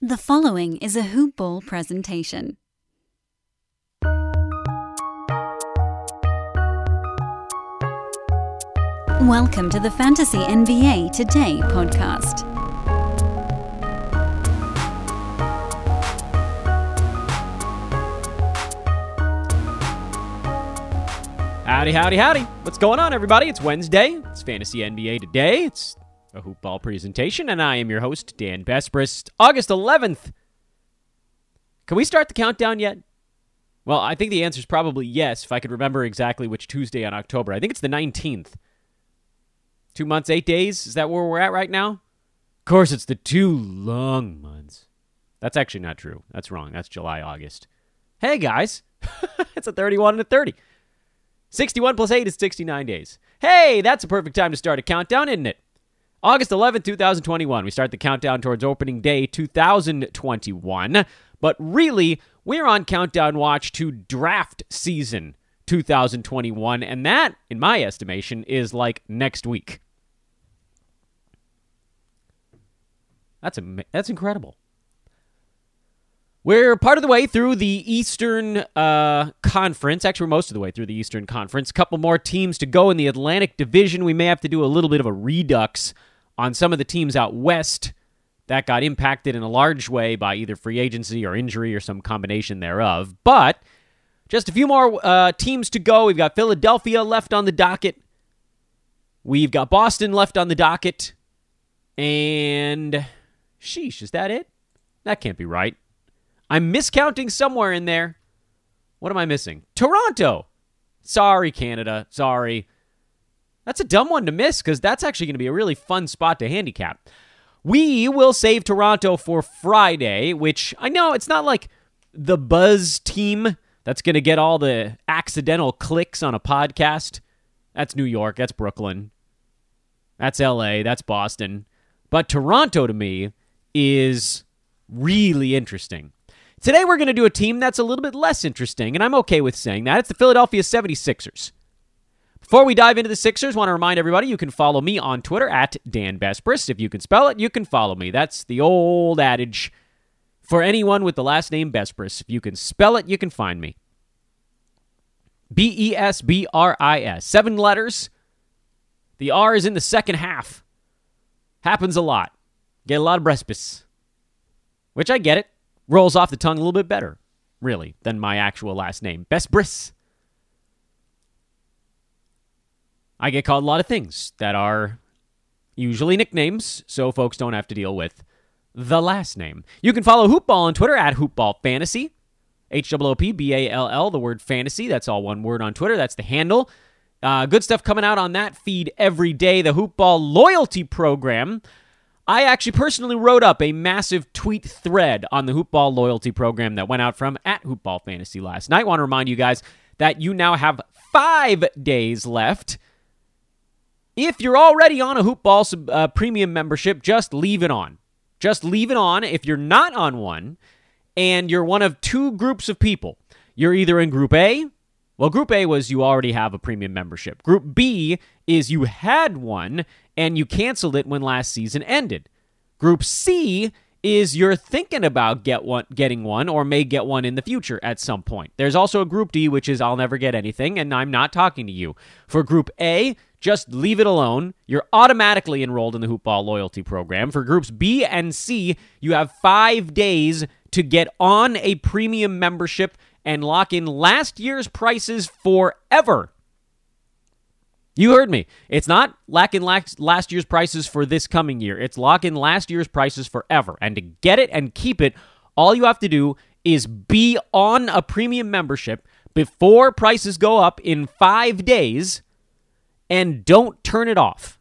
The following is a Hoop Ball presentation. Welcome to the Fantasy NBA Today podcast. Howdy, howdy, howdy. What's going on, everybody? It's Wednesday. It's Fantasy NBA Today. It's a hoop ball presentation, and I am your host, Dan Besbris. August 11th. Can we start the countdown yet? Well, I think the answer is probably yes, if I could remember exactly which Tuesday on October. I think it's the 19th. Two months, eight days? Is that where we're at right now? Of course, it's the two long months. That's actually not true. That's wrong. That's July, August. Hey, guys. it's a 31 and a 30. 61 plus 8 is 69 days. Hey, that's a perfect time to start a countdown, isn't it? August 11th, 2021. We start the countdown towards opening day 2021. But really, we're on countdown watch to draft season 2021. And that, in my estimation, is like next week. That's, am- that's incredible. We're part of the way through the Eastern uh, Conference. Actually, we're most of the way through the Eastern Conference. A couple more teams to go in the Atlantic Division. We may have to do a little bit of a redux on some of the teams out west that got impacted in a large way by either free agency or injury or some combination thereof. But just a few more uh, teams to go. We've got Philadelphia left on the docket. We've got Boston left on the docket. And sheesh, is that it? That can't be right. I'm miscounting somewhere in there. What am I missing? Toronto. Sorry, Canada. Sorry. That's a dumb one to miss because that's actually going to be a really fun spot to handicap. We will save Toronto for Friday, which I know it's not like the buzz team that's going to get all the accidental clicks on a podcast. That's New York. That's Brooklyn. That's LA. That's Boston. But Toronto to me is really interesting. Today we're going to do a team that's a little bit less interesting, and I'm okay with saying that. It's the Philadelphia 76ers. Before we dive into the Sixers, want to remind everybody you can follow me on Twitter at Dan Besbris. If you can spell it, you can follow me. That's the old adage for anyone with the last name Besbris. If you can spell it, you can find me. B E S B R I S. Seven letters. The R is in the second half. Happens a lot. Get a lot of Brespis. Which I get it. Rolls off the tongue a little bit better, really, than my actual last name. Besbris. I get called a lot of things that are usually nicknames, so folks don't have to deal with the last name. You can follow Hoopball on Twitter at HoopballFantasy. H O O P B A L L, the word fantasy. That's all one word on Twitter. That's the handle. Uh, good stuff coming out on that feed every day. The Hoopball Loyalty Program. I actually personally wrote up a massive tweet thread on the Hoopball Loyalty Program that went out from at Hoopball Fantasy last night. Want to remind you guys that you now have five days left if you're already on a Hoopball uh, premium membership, just leave it on. Just leave it on. If you're not on one and you're one of two groups of people, you're either in Group A. Well, Group A was you already have a premium membership. Group B is you had one and you canceled it when last season ended. Group C is you're thinking about get one, getting one or may get one in the future at some point. There's also a Group D, which is I'll never get anything, and I'm not talking to you. For Group A, just leave it alone. You're automatically enrolled in the Hoopball loyalty program. For groups B and C, you have five days to get on a premium membership and lock in last year's prices forever. You heard me. It's not lock in last year's prices for this coming year. It's lock in last year's prices forever. And to get it and keep it, all you have to do is be on a premium membership before prices go up in five days and don't turn it off.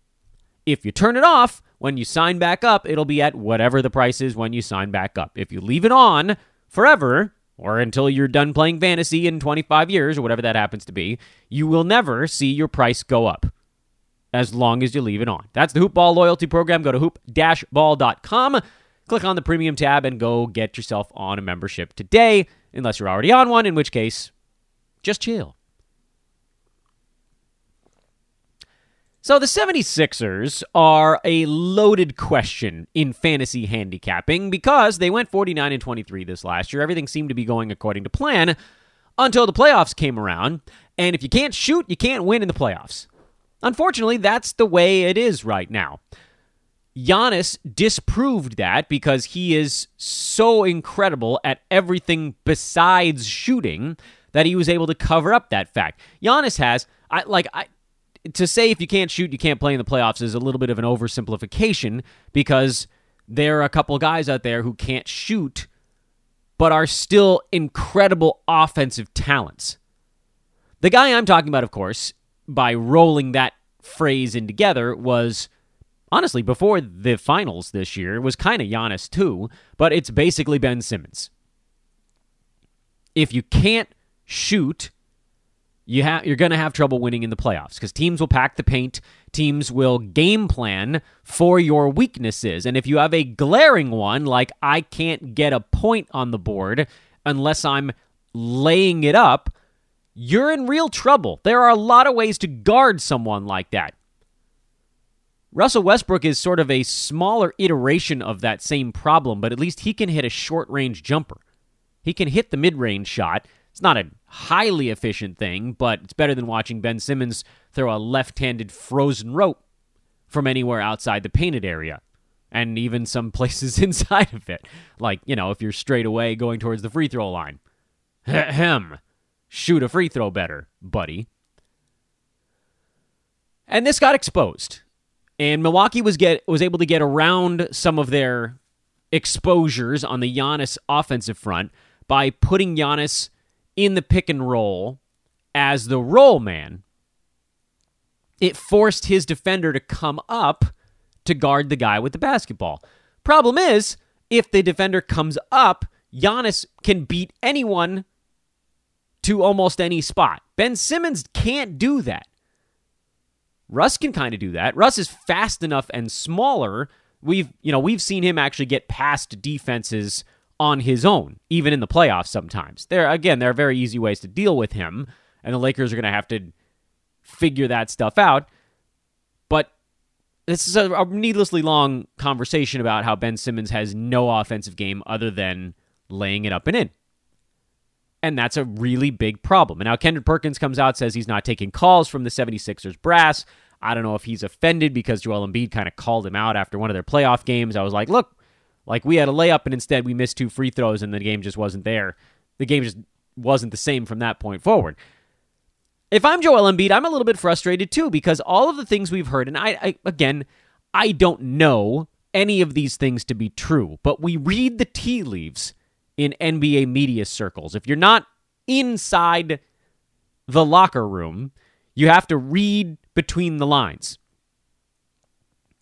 If you turn it off, when you sign back up, it'll be at whatever the price is when you sign back up. If you leave it on forever, or until you're done playing fantasy in 25 years, or whatever that happens to be, you will never see your price go up as long as you leave it on. That's the Hoopball loyalty program. Go to hoop-ball.com, click on the premium tab, and go get yourself on a membership today, unless you're already on one, in which case, just chill. So the 76ers are a loaded question in fantasy handicapping because they went 49 and 23 this last year. Everything seemed to be going according to plan until the playoffs came around. And if you can't shoot, you can't win in the playoffs. Unfortunately, that's the way it is right now. Giannis disproved that because he is so incredible at everything besides shooting that he was able to cover up that fact. Giannis has I like I to say if you can't shoot, you can't play in the playoffs is a little bit of an oversimplification because there are a couple guys out there who can't shoot but are still incredible offensive talents. The guy I'm talking about, of course, by rolling that phrase in together was honestly before the finals this year was kind of Giannis too, but it's basically Ben Simmons. If you can't shoot, you ha- you're going to have trouble winning in the playoffs because teams will pack the paint. Teams will game plan for your weaknesses. And if you have a glaring one, like I can't get a point on the board unless I'm laying it up, you're in real trouble. There are a lot of ways to guard someone like that. Russell Westbrook is sort of a smaller iteration of that same problem, but at least he can hit a short range jumper. He can hit the mid range shot. It's not a highly efficient thing, but it's better than watching Ben Simmons throw a left handed frozen rope from anywhere outside the painted area and even some places inside of it. Like, you know, if you're straight away going towards the free throw line. Ahem. Shoot a free throw better, buddy. And this got exposed. And Milwaukee was get was able to get around some of their exposures on the Giannis offensive front by putting Giannis in the pick and roll as the roll man, it forced his defender to come up to guard the guy with the basketball. Problem is, if the defender comes up, Giannis can beat anyone to almost any spot. Ben Simmons can't do that. Russ can kind of do that. Russ is fast enough and smaller. We've, you know, we've seen him actually get past defenses on his own, even in the playoffs sometimes. There again, there are very easy ways to deal with him, and the Lakers are going to have to figure that stuff out. But this is a, a, needlessly long conversation about how Ben Simmons has no offensive game other than laying it up and in. And that's a really big problem. And now Kendrick Perkins comes out says he's not taking calls from the 76ers brass. I don't know if he's offended because Joel Embiid kind of called him out after one of their playoff games. I was like, look, like we had a layup and instead we missed two free throws and the game just wasn't there. The game just wasn't the same from that point forward. If I'm Joel Embiid, I'm a little bit frustrated too because all of the things we've heard, and I, I again, I don't know any of these things to be true, but we read the tea leaves in NBA media circles. If you're not inside the locker room, you have to read between the lines.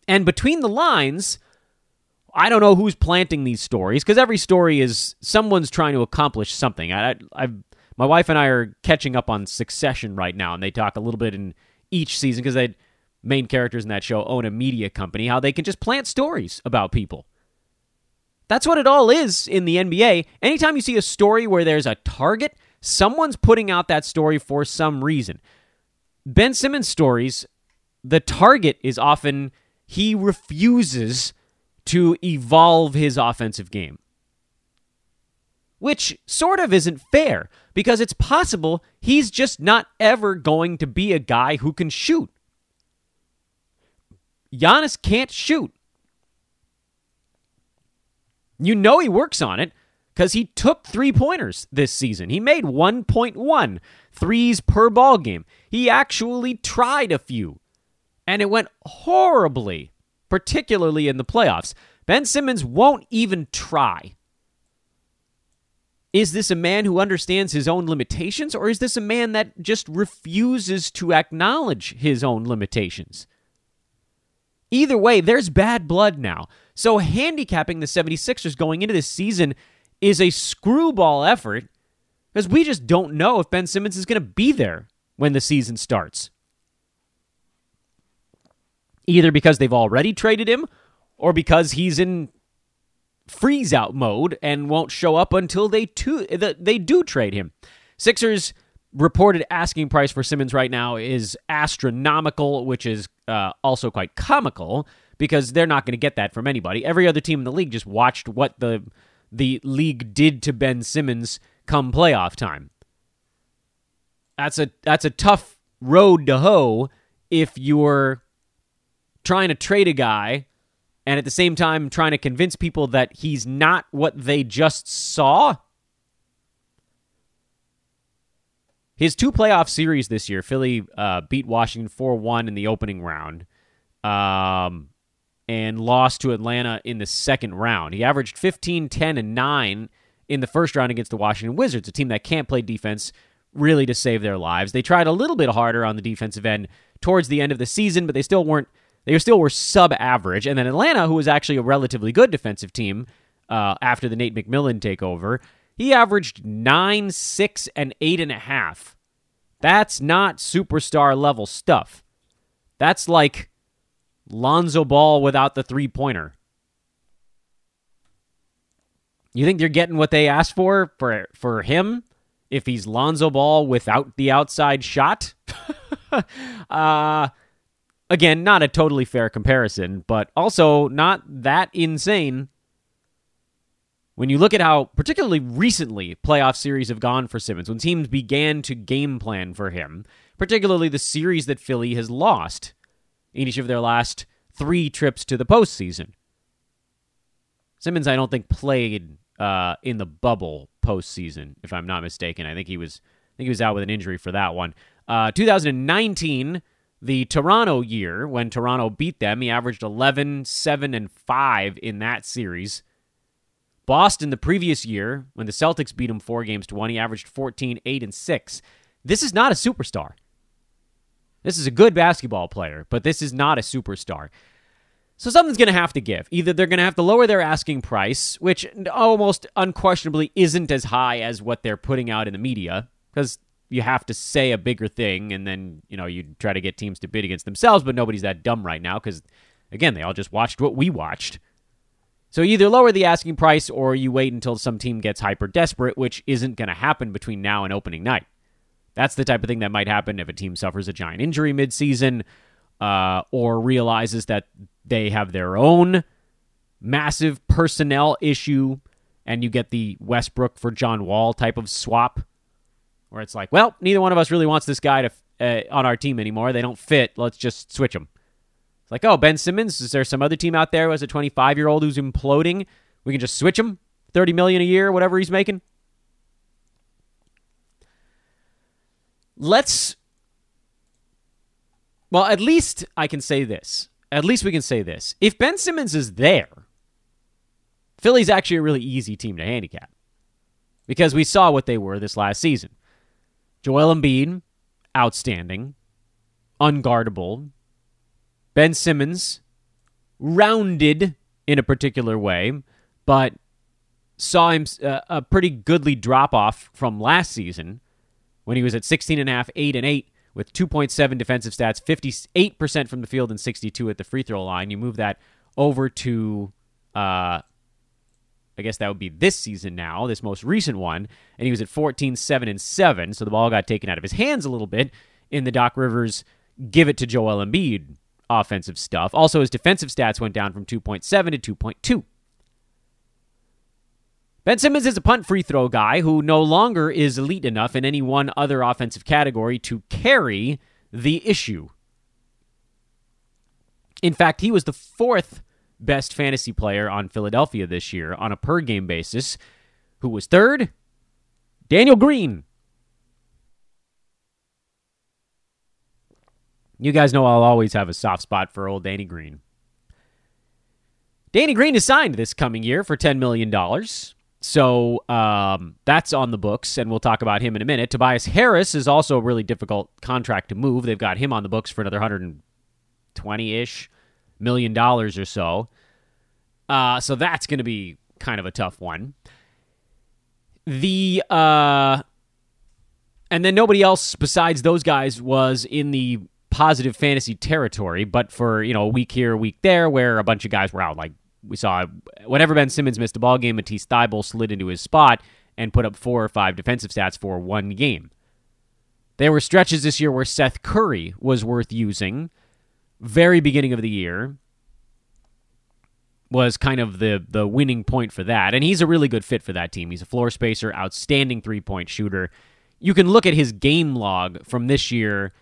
And between the lines, I don't know who's planting these stories because every story is someone's trying to accomplish something. I, I, my wife and I are catching up on Succession right now, and they talk a little bit in each season because they main characters in that show own a media company, how they can just plant stories about people. That's what it all is in the NBA. Anytime you see a story where there's a target, someone's putting out that story for some reason. Ben Simmons stories, the target is often he refuses to evolve his offensive game. Which sort of isn't fair because it's possible he's just not ever going to be a guy who can shoot. Giannis can't shoot. You know he works on it because he took three pointers this season. He made 1.1 threes per ball game. He actually tried a few, and it went horribly particularly in the playoffs. Ben Simmons won't even try. Is this a man who understands his own limitations, or is this a man that just refuses to acknowledge his own limitations? Either way, there's bad blood now. So, handicapping the 76ers going into this season is a screwball effort because we just don't know if Ben Simmons is going to be there when the season starts either because they've already traded him or because he's in freeze out mode and won't show up until they to, they do trade him. Sixers reported asking price for Simmons right now is astronomical, which is uh, also quite comical because they're not going to get that from anybody. Every other team in the league just watched what the the league did to Ben Simmons come playoff time. That's a that's a tough road to hoe if you're trying to trade a guy and at the same time trying to convince people that he's not what they just saw. His two playoff series this year, Philly uh, beat Washington 4 1 in the opening round um, and lost to Atlanta in the second round. He averaged 15, 10, and 9 in the first round against the Washington Wizards, a team that can't play defense really to save their lives. They tried a little bit harder on the defensive end towards the end of the season, but they still weren't. They still were sub average. And then Atlanta, who was actually a relatively good defensive team uh, after the Nate McMillan takeover, he averaged nine, six, and eight and a half. That's not superstar level stuff. That's like Lonzo Ball without the three pointer. You think they're getting what they asked for for for him if he's Lonzo Ball without the outside shot? uh again, not a totally fair comparison, but also not that insane when you look at how, particularly recently, playoff series have gone for Simmons, when teams began to game plan for him, particularly the series that Philly has lost in each of their last three trips to the postseason. Simmons, I don't think, played uh, in the bubble postseason, if I'm not mistaken. I think he was, I think he was out with an injury for that one. Uh, 2019, the Toronto year, when Toronto beat them, he averaged 11, 7, and 5 in that series. Boston the previous year, when the Celtics beat him four games to one, he averaged 14, 8, and 6. This is not a superstar. This is a good basketball player, but this is not a superstar. So something's going to have to give. Either they're going to have to lower their asking price, which almost unquestionably isn't as high as what they're putting out in the media, because you have to say a bigger thing, and then you know you try to get teams to bid against themselves. But nobody's that dumb right now, because again, they all just watched what we watched. So either lower the asking price or you wait until some team gets hyper desperate, which isn't going to happen between now and opening night. That's the type of thing that might happen if a team suffers a giant injury midseason uh, or realizes that they have their own massive personnel issue and you get the Westbrook for John Wall type of swap where it's like, well, neither one of us really wants this guy to uh, on our team anymore. They don't fit. Let's just switch them. It's like, oh, Ben Simmons. Is there some other team out there who has a 25 year old who's imploding? We can just switch him, 30 million a year, whatever he's making. Let's. Well, at least I can say this. At least we can say this. If Ben Simmons is there, Philly's actually a really easy team to handicap because we saw what they were this last season. Joel Embiid, outstanding, unguardable, Ben Simmons, rounded in a particular way, but saw him uh, a pretty goodly drop off from last season when he was at 16 and a half, 8 and 8 with 2.7 defensive stats, 58% from the field and 62 at the free throw line. You move that over to uh, I guess that would be this season now, this most recent one, and he was at 14 7 and 7, so the ball got taken out of his hands a little bit in the Doc Rivers give it to Joel Embiid offensive stuff. Also, his defensive stats went down from 2.7 to 2.2. Ben Simmons is a punt free throw guy who no longer is elite enough in any one other offensive category to carry the issue. In fact, he was the fourth best fantasy player on Philadelphia this year on a per game basis. Who was third? Daniel Green You guys know I'll always have a soft spot for old Danny Green. Danny Green is signed this coming year for $10 million. So um, that's on the books, and we'll talk about him in a minute. Tobias Harris is also a really difficult contract to move. They've got him on the books for another 120 ish million dollars or so. Uh, so that's going to be kind of a tough one. The uh, and then nobody else besides those guys was in the positive fantasy territory, but for you know a week here, a week there, where a bunch of guys were out. Like we saw, whenever Ben Simmons missed a ball game, Matisse Thybulle slid into his spot and put up four or five defensive stats for one game. There were stretches this year where Seth Curry was worth using. Very beginning of the year was kind of the the winning point for that. And he's a really good fit for that team. He's a floor spacer, outstanding three-point shooter. You can look at his game log from this year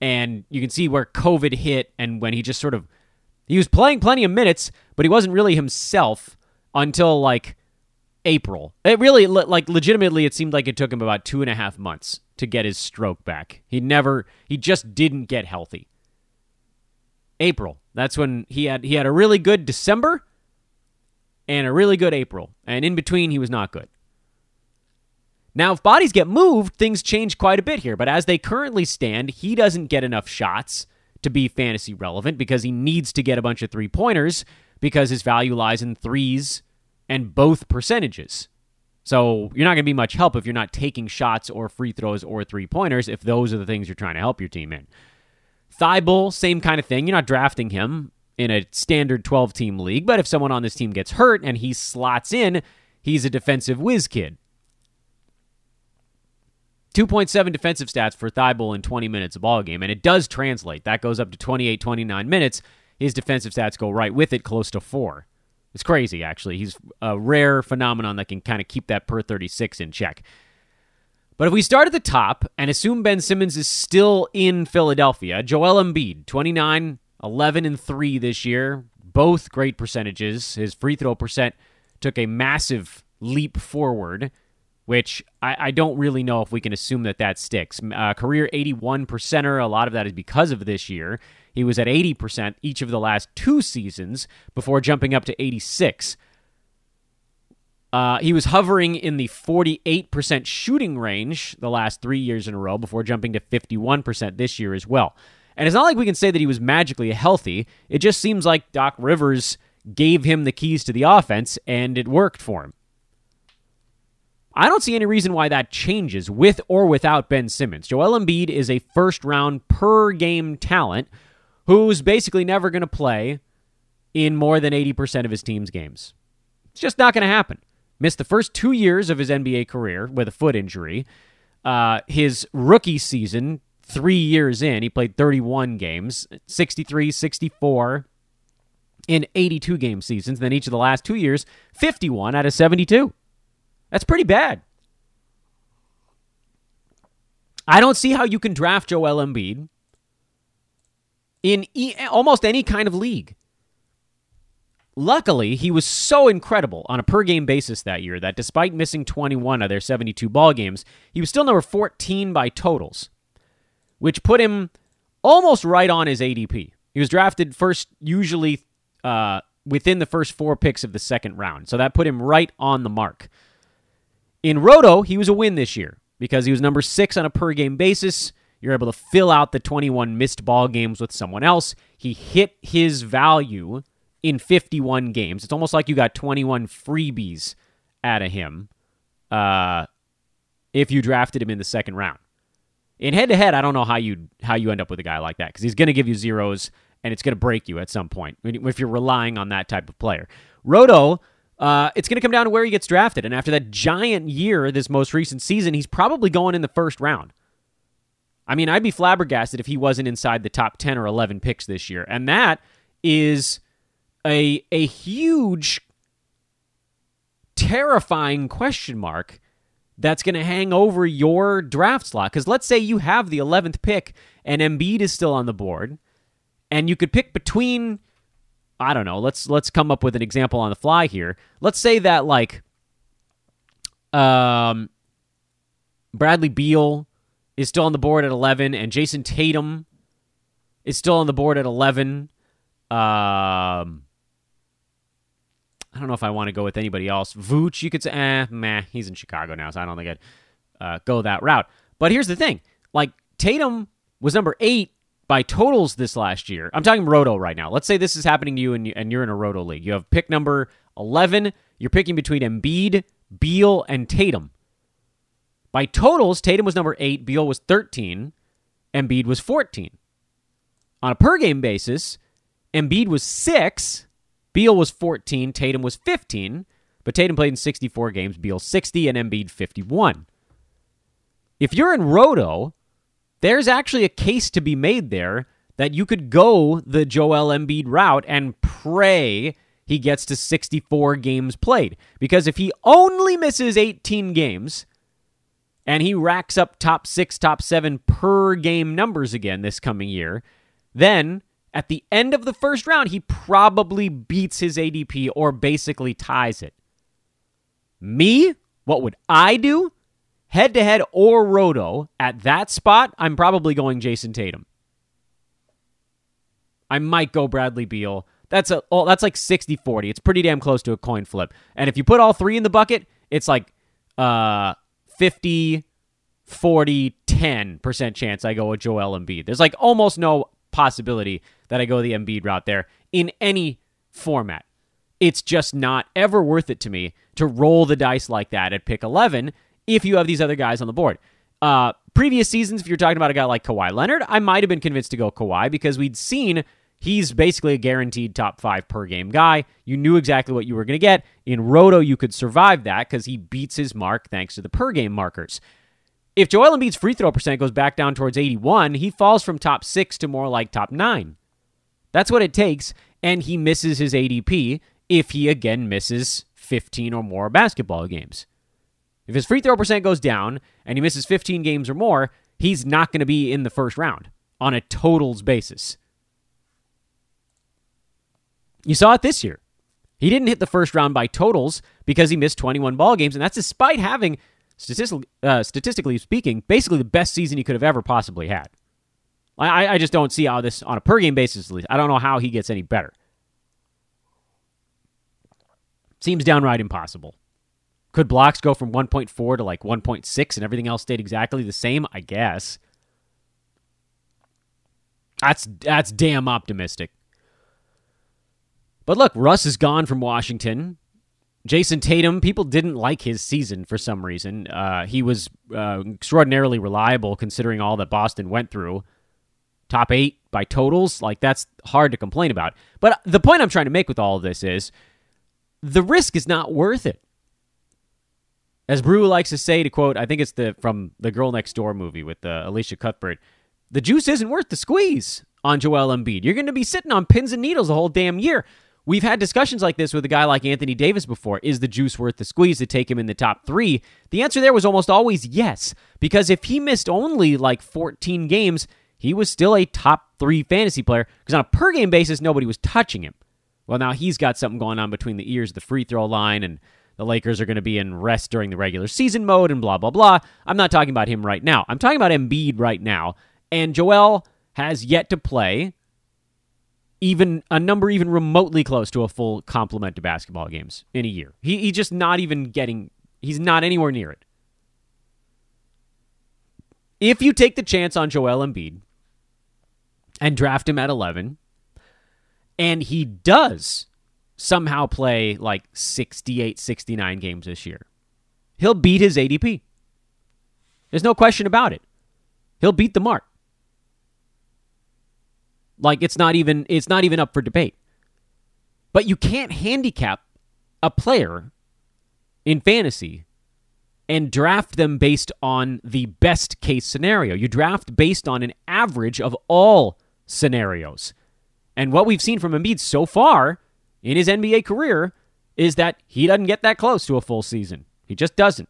and you can see where COVID hit and when he just sort of he was playing plenty of minutes, but he wasn't really himself until like April. It really, like, legitimately, it seemed like it took him about two and a half months to get his stroke back. He never, he just didn't get healthy. April. That's when he had he had a really good December and a really good April, and in between he was not good. Now, if bodies get moved, things change quite a bit here. But as they currently stand, he doesn't get enough shots to be fantasy relevant because he needs to get a bunch of three pointers because his value lies in threes and both percentages. So you're not going to be much help if you're not taking shots or free throws or three pointers if those are the things you're trying to help your team in. Thybulle, same kind of thing. You're not drafting him in a standard 12 team league, but if someone on this team gets hurt and he slots in, he's a defensive whiz kid. 2.7 defensive stats for Thybulle in 20 minutes of ball game, and it does translate. That goes up to 28, 29 minutes. His defensive stats go right with it, close to four. It's crazy, actually. He's a rare phenomenon that can kind of keep that per 36 in check. But if we start at the top and assume Ben Simmons is still in Philadelphia, Joel Embiid, 29, 11, and 3 this year, both great percentages. His free throw percent took a massive leap forward, which I, I don't really know if we can assume that that sticks. Uh, career 81 percenter, a lot of that is because of this year. He was at 80% each of the last two seasons before jumping up to 86. Uh, he was hovering in the 48% shooting range the last three years in a row before jumping to 51% this year as well. And it's not like we can say that he was magically healthy. It just seems like Doc Rivers gave him the keys to the offense and it worked for him. I don't see any reason why that changes with or without Ben Simmons. Joel Embiid is a first round per game talent who's basically never going to play in more than 80% of his team's games. It's just not going to happen. Missed the first two years of his NBA career with a foot injury. Uh, his rookie season, three years in, he played 31 games, 63, 64 in 82 game seasons. Then each of the last two years, 51 out of 72. That's pretty bad. I don't see how you can draft Joel Embiid in e- almost any kind of league. Luckily, he was so incredible on a per game basis that year that despite missing 21 of their 72 ball games, he was still number 14 by totals, which put him almost right on his ADP. He was drafted first, usually uh, within the first four picks of the second round, so that put him right on the mark. In Roto, he was a win this year because he was number six on a per game basis. You're able to fill out the 21 missed ball games with someone else. He hit his value in 51 games. It's almost like you got 21 freebies out of him uh, if you drafted him in the second round. In head to head, I don't know how you how you end up with a guy like that because he's going to give you zeros and it's going to break you at some point if you're relying on that type of player. Roto, uh, it's going to come down to where he gets drafted, and after that giant year, this most recent season, he's probably going in the first round. I mean, I'd be flabbergasted if he wasn't inside the top 10 or 11 picks this year. And that is a a huge terrifying question mark that's going to hang over your draft slot cuz let's say you have the 11th pick and Embiid is still on the board and you could pick between I don't know, let's let's come up with an example on the fly here. Let's say that like um Bradley Beal is still on the board at 11, and Jayson Tatum is still on the board at 11. Um, I don't know if I want to go with anybody else. Vooch, you could say, eh, meh, he's in Chicago now, so I don't think I'd uh, go that route. But here's the thing like, Tatum was number eight by totals this last year. I'm talking Roto right now. Let's say this is happening to you and, and you're in a Roto league. You have pick number 11. You're picking between Embiid, Beal, and Tatum. By totals, Tatum was number 8, Beal was 13, Embiid was 14. On a per game basis, Embiid was 6, Beal was 14, Tatum was 15, but Tatum played in 64 games, Beal 60, and Embiid 51. If you're in Roto, there's actually a case to be made there that you could go the Joel Embiid route and pray he gets to 64 games played. Because if he only misses 18 games and he racks up top six, top seven per game numbers again this coming year, then at the end of the first round, he probably beats his ADP or basically ties it. Me, what would I do? Head to head or roto, at that spot, I'm probably going Jayson Tatum. I might go Bradley Beal. That's a oh, that's like 60-40. It's pretty damn close to a coin flip. And if you put all three in the bucket, it's like uh 50 40 10% chance I go with Joel Embiid. There's like almost no possibility that I go the Embiid route there in any format. It's just not ever worth it to me to roll the dice like that at pick 11 if you have these other guys on the board. Uh, previous seasons, if you're talking about a guy like Kawhi Leonard, I might have been convinced to go Kawhi because we'd seen he's basically a guaranteed top five per game guy. You knew exactly what you were going to get. In Roto, you could survive that because he beats his mark thanks to the per game markers. If Joel Embiid's free throw percent goes back down towards 81, he falls from top six to more like top nine. That's what it takes, and he misses his ADP if he again misses 15 or more basketball games. If his free throw percent goes down and he misses 15 games or more, he's not going to be in the first round on a totals basis. You saw it this year. He didn't hit the first round by totals because he missed 21 ball games, and that's despite having, statistically, uh, statistically speaking, basically the best season he could have ever possibly had. I, I just don't see how this, on a per game basis at least, I don't know how he gets any better. Seems downright impossible. Could blocks go from 1.4 to like 1.6 and everything else stayed exactly the same? I guess. That's that's damn optimistic. But look, Russ is gone from Washington. Jayson Tatum, people didn't like his season for some reason. Uh, he was uh, extraordinarily reliable considering all that Boston went through. Top eight by totals, like that's hard to complain about. But the point I'm trying to make with all of this is the risk is not worth it. As Brew likes to say, to quote, I think it's the from the Girl Next Door movie with uh, Elisha Cuthbert, the juice isn't worth the squeeze on Joel Embiid. You're going to be sitting on pins and needles the whole damn year. We've had discussions like this with a guy like Anthony Davis before. Is the juice worth the squeeze to take him in the top three? The answer there was almost always yes, because if he missed only like 14 games, he was still a top three fantasy player, because on a per game basis, nobody was touching him. Well, now he's got something going on between the ears, the free throw line, and the Lakers are going to be in rest during the regular season mode and blah, blah, blah. I'm not talking about him right now. I'm talking about Embiid right now. And Joel has yet to play even a number even remotely close to a full complement of basketball games in a year. He, he's just not even getting, he's not anywhere near it. If you take the chance on Joel Embiid and draft him at 11, and he does somehow play like 68, 69 games this year. He'll beat his ADP. There's no question about it. He'll beat the mark. Like it's not even it's not even up for debate. But you can't handicap a player in fantasy and draft them based on the best case scenario. You draft based on an average of all scenarios. And what we've seen from Embiid so far in his NBA career is that he doesn't get that close to a full season. He just doesn't.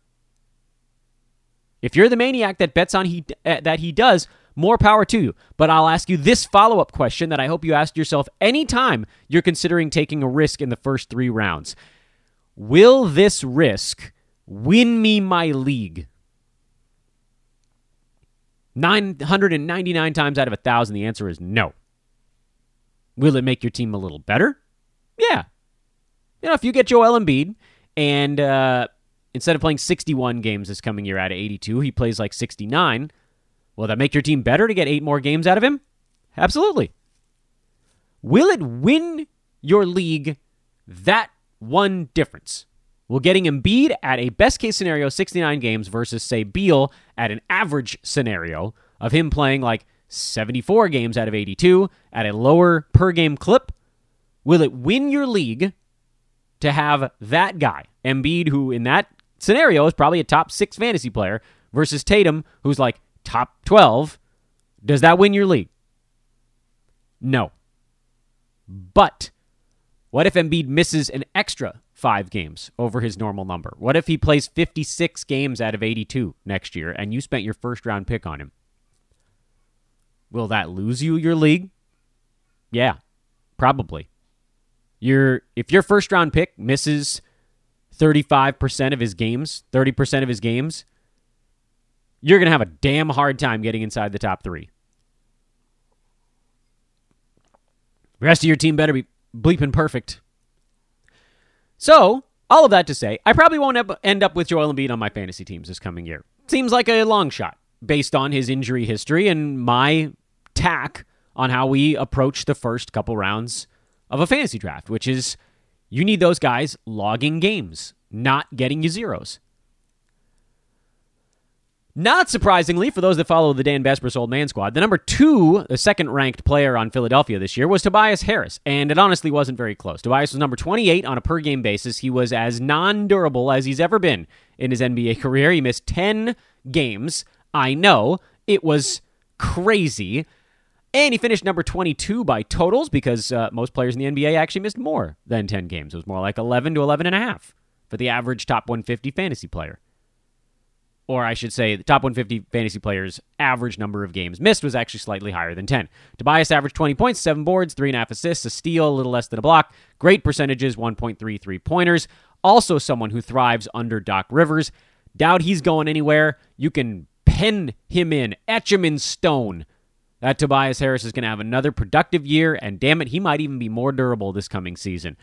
If you're the maniac that bets on he uh, that he does, more power to you. But I'll ask you this follow-up question that I hope you ask yourself anytime you're considering taking a risk in the first 3 rounds. Will this risk win me my league? 999 times out of a 1000 the answer is no. Will it make your team a little better? Yeah. You know, if you get Joel Embiid and uh, instead of playing 61 games this coming year out of 82, he plays like 69, will that make your team better to get eight more games out of him? Absolutely. Will it win your league that one difference? Will getting Embiid at a best case scenario 69 games versus, say, Beal at an average scenario of him playing like 74 games out of 82 at a lower per game clip Will it win your league to have that guy, Embiid, who in that scenario is probably a top six fantasy player, versus Tatum, who's like top 12, Does that win your league? No. But what if Embiid misses an extra five games over his normal number? What if he plays 56 games out of 82 next year and you spent your first round pick on him? Will that lose you your league? Yeah, probably. Your if your first round pick misses 35% of his games, 30% of his games, you're going to have a damn hard time getting inside the top 3. The rest of your team better be bleeping perfect. So, all of that to say, I probably won't end up with Joel Embiid on my fantasy teams this coming year. Seems like a long shot based on his injury history and my tack on how we approach the first couple rounds of a fantasy draft, which is you need those guys logging games, not getting you zeros. Not surprisingly, for those that follow the Dan Besbris Old Man Squad, the number two, the second ranked player on Philadelphia this year was Tobias Harris, and it honestly wasn't very close. Tobias was number 28 on a per game basis. He was as non durable as he's ever been in his NBA career. He missed 10 games. I know. It was crazy. And he finished number 22 by totals because uh, most players in the NBA actually missed more than 10 games. It was more like 11 to 11 and a half for the average top 150 fantasy player or I should say, the top 150 fantasy players' average number of games missed was actually slightly higher than 10. Tobias averaged 20 points, 7 boards, 3.5 assists, a steal, a little less than a block. Great percentages, 1.33 pointers. Also, someone who thrives under Doc Rivers. Doubt he's going anywhere. You can pen him in, etch him in stone. That Tobias Harris is going to have another productive year, and damn it, he might even be more durable this coming season.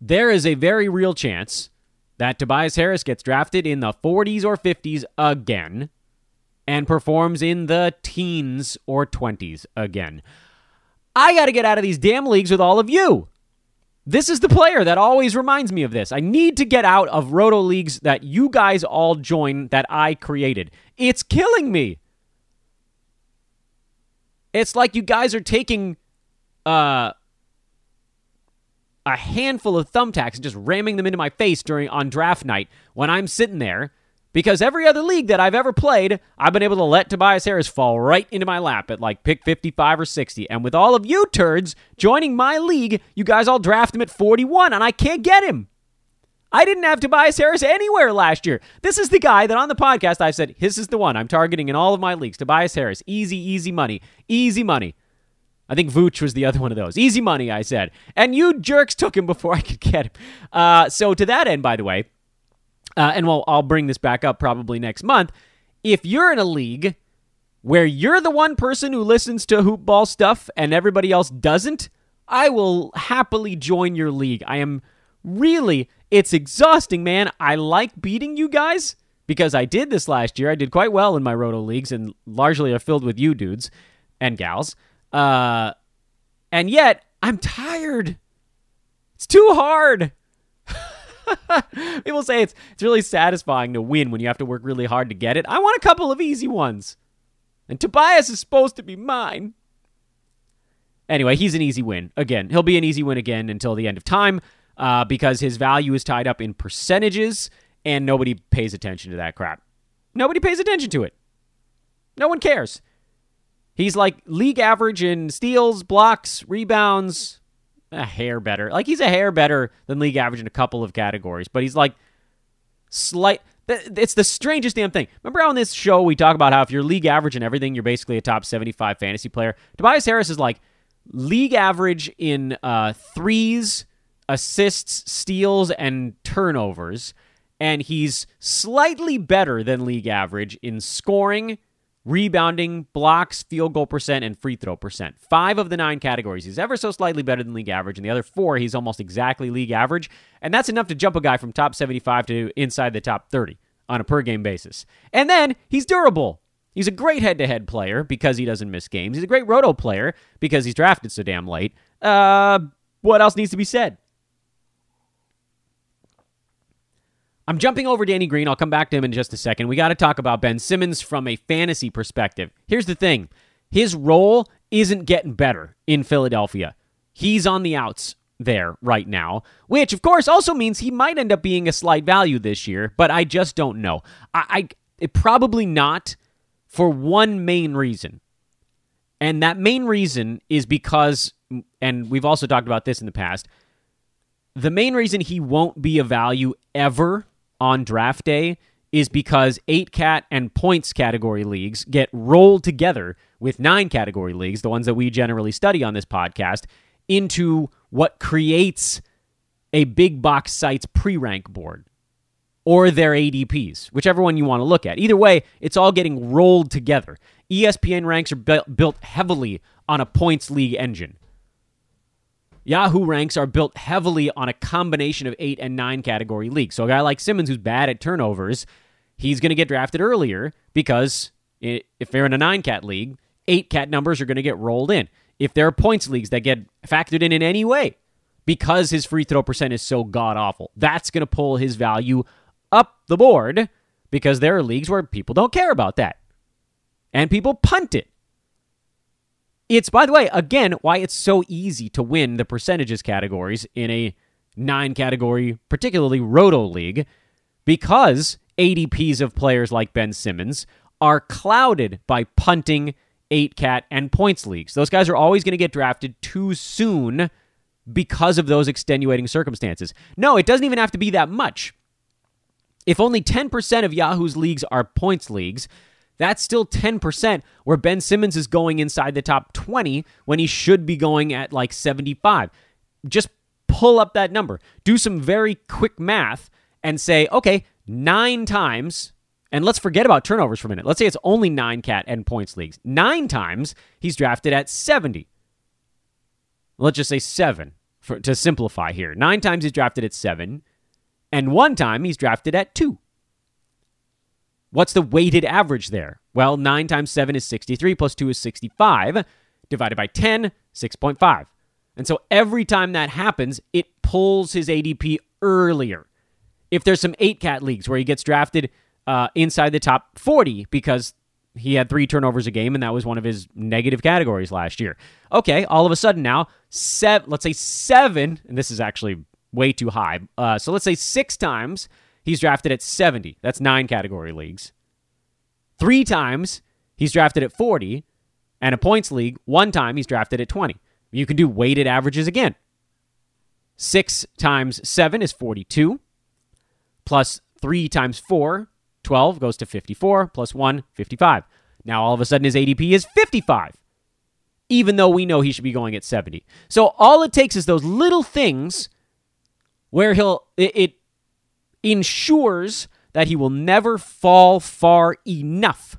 There is a very real chance that Tobias Harris gets drafted in the 40s or 50s again and performs in the teens or 20s again. I got to get out of these damn leagues with all of you. This is the player that always reminds me of this. I need to get out of roto leagues that you guys all join that I created. It's killing me. It's like you guys are taking uh a handful of thumbtacks and just ramming them into my face during on draft night when I'm sitting there because every other league that I've ever played, I've been able to let Tobias Harris fall right into my lap at like pick 55 or 60. And with all of you turds joining my league, you guys all draft him at 41 and I can't get him. I didn't have Tobias Harris anywhere last year. This is the guy that on the podcast I said, this is the one I'm targeting in all of my leagues. Tobias Harris. Easy, easy money. Easy money. I think Vooch was the other one of those. Easy money, I said. And you jerks took him before I could get him. Uh, so, to that end, by the way, uh, and well, I'll bring this back up probably next month. If you're in a league where you're the one person who listens to hoopball stuff and everybody else doesn't, I will happily join your league. I am really, it's exhausting, man. I like beating you guys because I did this last year. I did quite well in my roto leagues and largely are filled with you dudes and gals. Uh, and yet I'm tired. It's too hard. People say it's it's really satisfying to win when you have to work really hard to get it. I want a couple of easy ones. And Tobias is supposed to be mine. Anyway, he's an easy win. Again, he'll be an easy win again until the end of time uh, because his value is tied up in percentages and nobody pays attention to that crap. Nobody pays attention to it. No one cares. He's like league average in steals, blocks, rebounds, a hair better. Like he's a hair better than league average in a couple of categories, but he's like slight. It's the strangest damn thing. Remember on this show we talk about how if you're league average in everything, you're basically a top 75 fantasy player. Tobias Harris is like league average in uh, threes, assists, steals, and turnovers, and he's slightly better than league average in scoring rebounding, blocks, field goal percent, and free throw percent. Five of the nine categories. He's ever so slightly better than league average. And the other four, he's almost exactly league average. And that's enough to jump a guy from top 75 to inside the top 30 on a per game basis. And then he's durable. He's a great head to head player because he doesn't miss games. He's a great roto player because he's drafted so damn late. Uh, what else needs to be said? I'm jumping over Danny Green. I'll come back to him in just a second. We got to talk about Ben Simmons from a fantasy perspective. Here's the thing his role isn't getting better in Philadelphia. He's on the outs there right now, which of course also means he might end up being a slight value this year, but I just don't know. I, I it, probably not for one main reason. And that main reason is because, and we've also talked about this in the past, the main reason he won't be a value ever on draft day is because 8 cat and points category leagues get rolled together with 9 category leagues, the ones that we generally study on this podcast, into what creates a big box site's pre rank board or their ADPs, whichever one you want to look at. Either way, it's all getting rolled together. ESPN ranks are built heavily on a points league engine. Yahoo ranks are built heavily on a combination of eight and nine category leagues. So a guy like Simmons, who's bad at turnovers, he's going to get drafted earlier because if they're in a nine cat league, eight cat numbers are going to get rolled in. If there are points leagues that get factored in in any way, because his free throw percent is so god awful, that's going to pull his value up the board because there are leagues where people don't care about that. And people punt it. It's, by the way, again, why it's so easy to win the percentages categories in a nine category, particularly Roto League, because ADPs of players like Ben Simmons are clouded by punting, eight cat, and points leagues. Those guys are always going to get drafted too soon because of those extenuating circumstances. No, it doesn't even have to be that much. If only 10% of Yahoo's leagues are points leagues, that's still 10% where Ben Simmons is going inside the top 20 when he should be going at like 75. Just pull up that number. Do some very quick math and say, okay, nine times, and let's forget about turnovers for a minute. Let's say it's only nine cat and points leagues. Nine times he's drafted at 70. Let's just say seven for, to simplify here. Nine times he's drafted at seven. And one time he's drafted at two. What's the weighted average there? Well, 9 times 7 is 63, plus 2 is 65, divided by 10, 6.5. And so every time that happens, it pulls his ADP earlier. If there's some 8 cat leagues where he gets drafted uh, inside the top 40 because he had three turnovers a game and that was one of his negative categories last year. Okay, all of a sudden now, seven, let's say seven, and this is actually way too high. Uh, so let's say six times he's drafted at 70. That's nine category leagues. Three times he's drafted at 40. And a points league, one time he's drafted at 20. You can do weighted averages again. Six times seven is 42. Plus three times four, 12 goes to 54. Plus one, 55. Now all of a sudden his ADP is 55 even though we know he should be going at 70. So all it takes is those little things where he'll it, it ensures that he will never fall far enough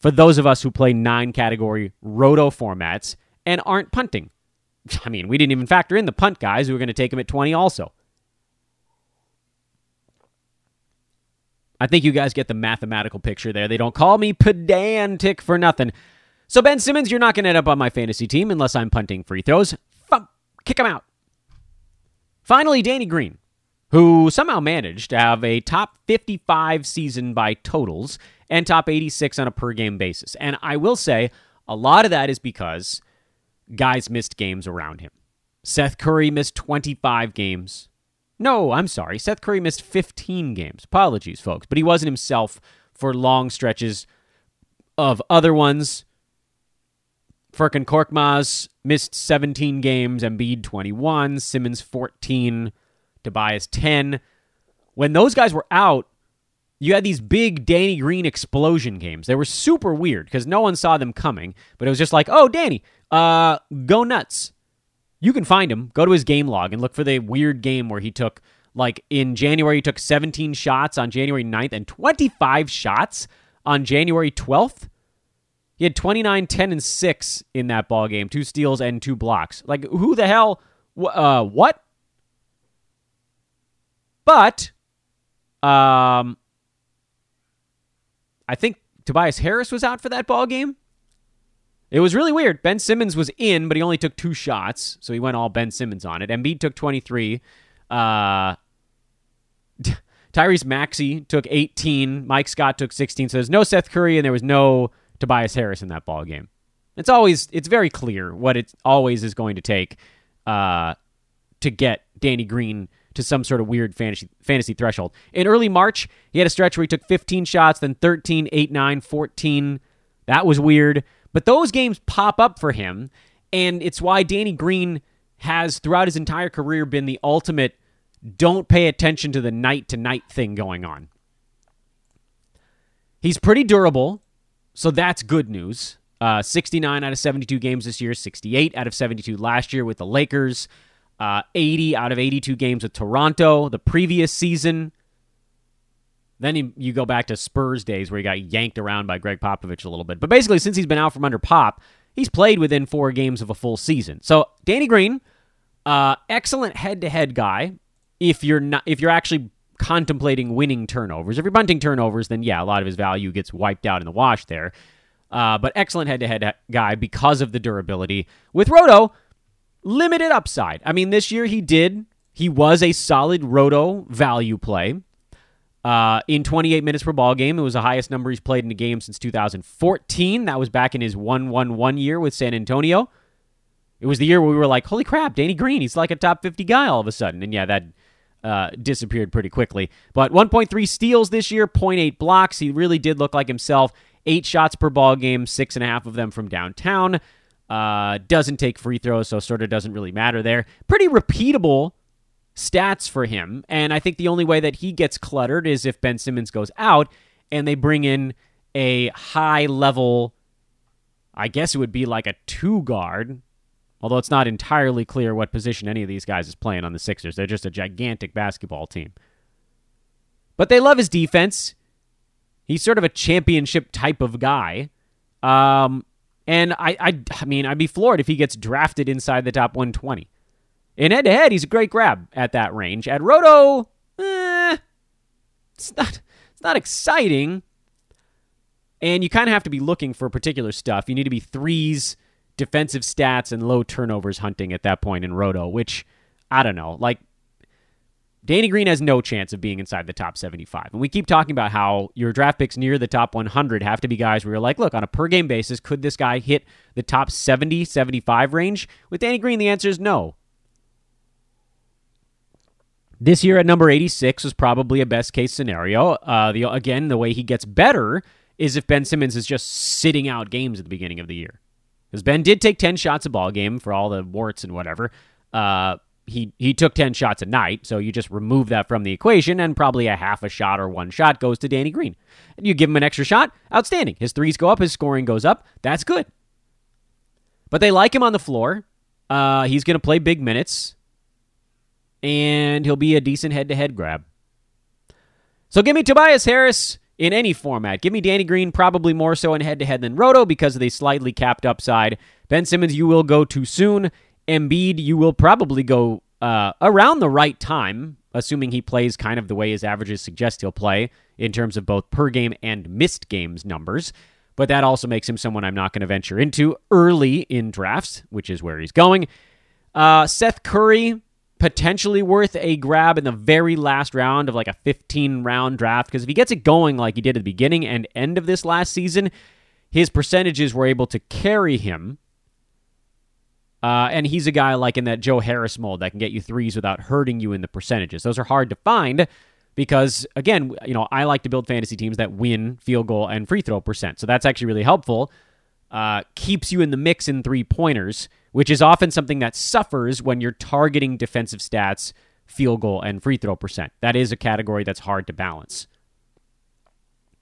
for those of us who play nine category roto formats and aren't punting. I mean, we didn't even factor in the punt guys who are going to take him at 20 also. I think you guys get the mathematical picture there. They don't call me pedantic for nothing. So, Ben Simmons, you're not going to end up on my fantasy team unless I'm punting free throws. Kick him out. Finally, Danny Green, who somehow managed to have a top 55 season by totals and top 86 on a per game basis. And I will say, a lot of that is because guys missed games around him. Seth Curry missed 25 games. No, I'm sorry. Seth Curry missed 15 games. Apologies, folks. But he wasn't himself for long stretches of other ones. Furkan Korkmaz missed 17 games, Embiid 21, Simmons 14, Tobias 10. When those guys were out, you had these big Danny Green explosion games. They were super weird because no one saw them coming, but it was just like, oh, Danny, uh, go nuts. You can find him. Go to his game log and look for the weird game where he took, like, in January, he took 17 shots on January 9th and 25 shots on January 12th. He had 29, 10, and 6 in that ball game, two steals and two blocks. Like, who the hell? Uh, what? But, um, I think Tobias Harris was out for that ball game. It was really weird. Ben Simmons was in, but he only took two shots, so he went all Ben Simmons on it. Embiid took 23. Uh, Tyrese Maxey took 18. Mike Scott took 16. So there's no Seth Curry, and there was no Tobias Harris in that ball game. It's always it's very clear what it always is going to take uh, to get Danny Green to some sort of weird fantasy fantasy threshold. In early March, he had a stretch where he took 15 shots, then 13, 8, 9, 14. That was weird. But those games pop up for him, and it's why Danny Green has, throughout his entire career, been the ultimate don't pay attention to the night to night thing going on. He's pretty durable, so that's good news. Uh, 69 out of 72 games this year, 68 out of 72 last year with the Lakers, uh, 80 out of 82 games with Toronto the previous season. Then you, you go back to Spurs days where he got yanked around by Gregg Popovich a little bit. But basically, since he's been out from under Pop, he's played within four games of a full season. So Danny Green, uh, excellent head-to-head guy. If you're not, if you're actually contemplating winning turnovers, if you're punting turnovers, then yeah, a lot of his value gets wiped out in the wash there. Uh, but excellent head-to-head guy because of the durability. With Roto, limited upside. I mean, this year he did. He was a solid Roto value play. Uh, in 28 minutes per ball game. It was the highest number he's played in a game since 2014. That was back in his 1 1 1 year with San Antonio. It was the year where we were like, holy crap, Danny Green, he's like a top 50 guy all of a sudden. And yeah, that uh, disappeared pretty quickly. But 1.3 steals this year, 0.8 blocks. He really did look like himself. Eight shots per ball game, six and a half of them from downtown. Uh, doesn't take free throws, so sort of doesn't really matter there. Pretty repeatable stats for him. And I think the only way that he gets cluttered is if Ben Simmons goes out and they bring in a high level, I guess it would be like a two guard, although it's not entirely clear what position any of these guys is playing on the Sixers. They're just a gigantic basketball team. But they love his defense. He's sort of a championship type of guy. Um, and I, I, I mean, I'd be floored if he gets drafted inside the top 120. In head to head, he's a great grab at that range. At Roto, eh, it's not it's not exciting. And you kind of have to be looking for particular stuff. You need to be threes, defensive stats, and low turnovers hunting at that point in Roto, which I don't know. Like Danny Green has no chance of being inside the top 75. And we keep talking about how your draft picks near the top 100 have to be guys where you're like, look, on a per game basis, could this guy hit the top 70, 75 range? With Danny Green, the answer is no. This year at number 86 was probably a best case scenario. Uh, the, again, the way he gets better is if Ben Simmons is just sitting out games at the beginning of the year. Because Ben did take 10 shots a ball game for all the warts and whatever. Uh, he, he took 10 shots a night, so you just remove that from the equation, and probably a half a shot or one shot goes to Danny Green. And you give him an extra shot, outstanding. His threes go up, his scoring goes up. That's good. But they like him on the floor. Uh, he's going to play big minutes and he'll be a decent head to head grab. So give me Tobias Harris in any format. Give me Danny Green, probably more so in head to head than Roto because of the slightly capped upside. Ben Simmons, you will go too soon. Embiid, you will probably go uh, around the right time, assuming he plays kind of the way his averages suggest he'll play in terms of both per game and missed games numbers. But that also makes him someone I'm not going to venture into early in drafts, which is where he's going. Uh, Seth Curry, potentially worth a grab in the very last round of like a 15 round draft because if he gets it going like he did at the beginning and end of this last season, his percentages were able to carry him. Uh, and he's a guy like in that Joe Harris mold that can get you threes without hurting you in the percentages. Those are hard to find because, again, you know, I like to build fantasy teams that win field goal and free throw percent. So that's actually really helpful. Uh, keeps you in the mix in three pointers which is often something that suffers when you're targeting defensive stats, field goal, and free throw percent. That is a category that's hard to balance.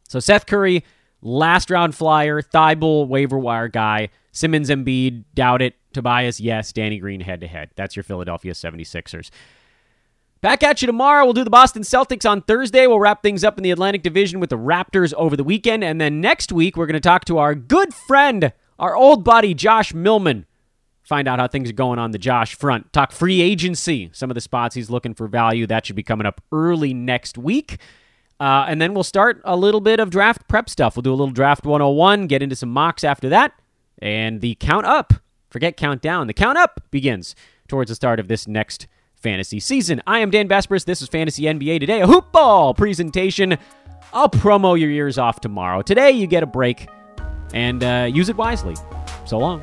So Seth Curry, last round flyer, Thybulle, waiver wire guy, Simmons Embiid, doubt it. Tobias, yes. Danny Green head to head. That's your Philadelphia 76ers. Back at you tomorrow. We'll do the Boston Celtics on Thursday. We'll wrap things up in the Atlantic Division with the Raptors over the weekend. And then next week, we're going to talk to our good friend, our old buddy, Josh Millman find out how things are going on the Josh front. Talk free agency, some of the spots he's looking for value. That should be coming up early next week. Uh, and then we'll start a little bit of draft prep stuff. We'll do a little draft 101, get into some mocks after that. And the count up, forget countdown, the count up begins towards the start of this next fantasy season. I am Dan Besbris. This is Fantasy NBA Today, a hoop ball presentation. I'll promo your ears off tomorrow. Today, you get a break and uh, use it wisely. So long.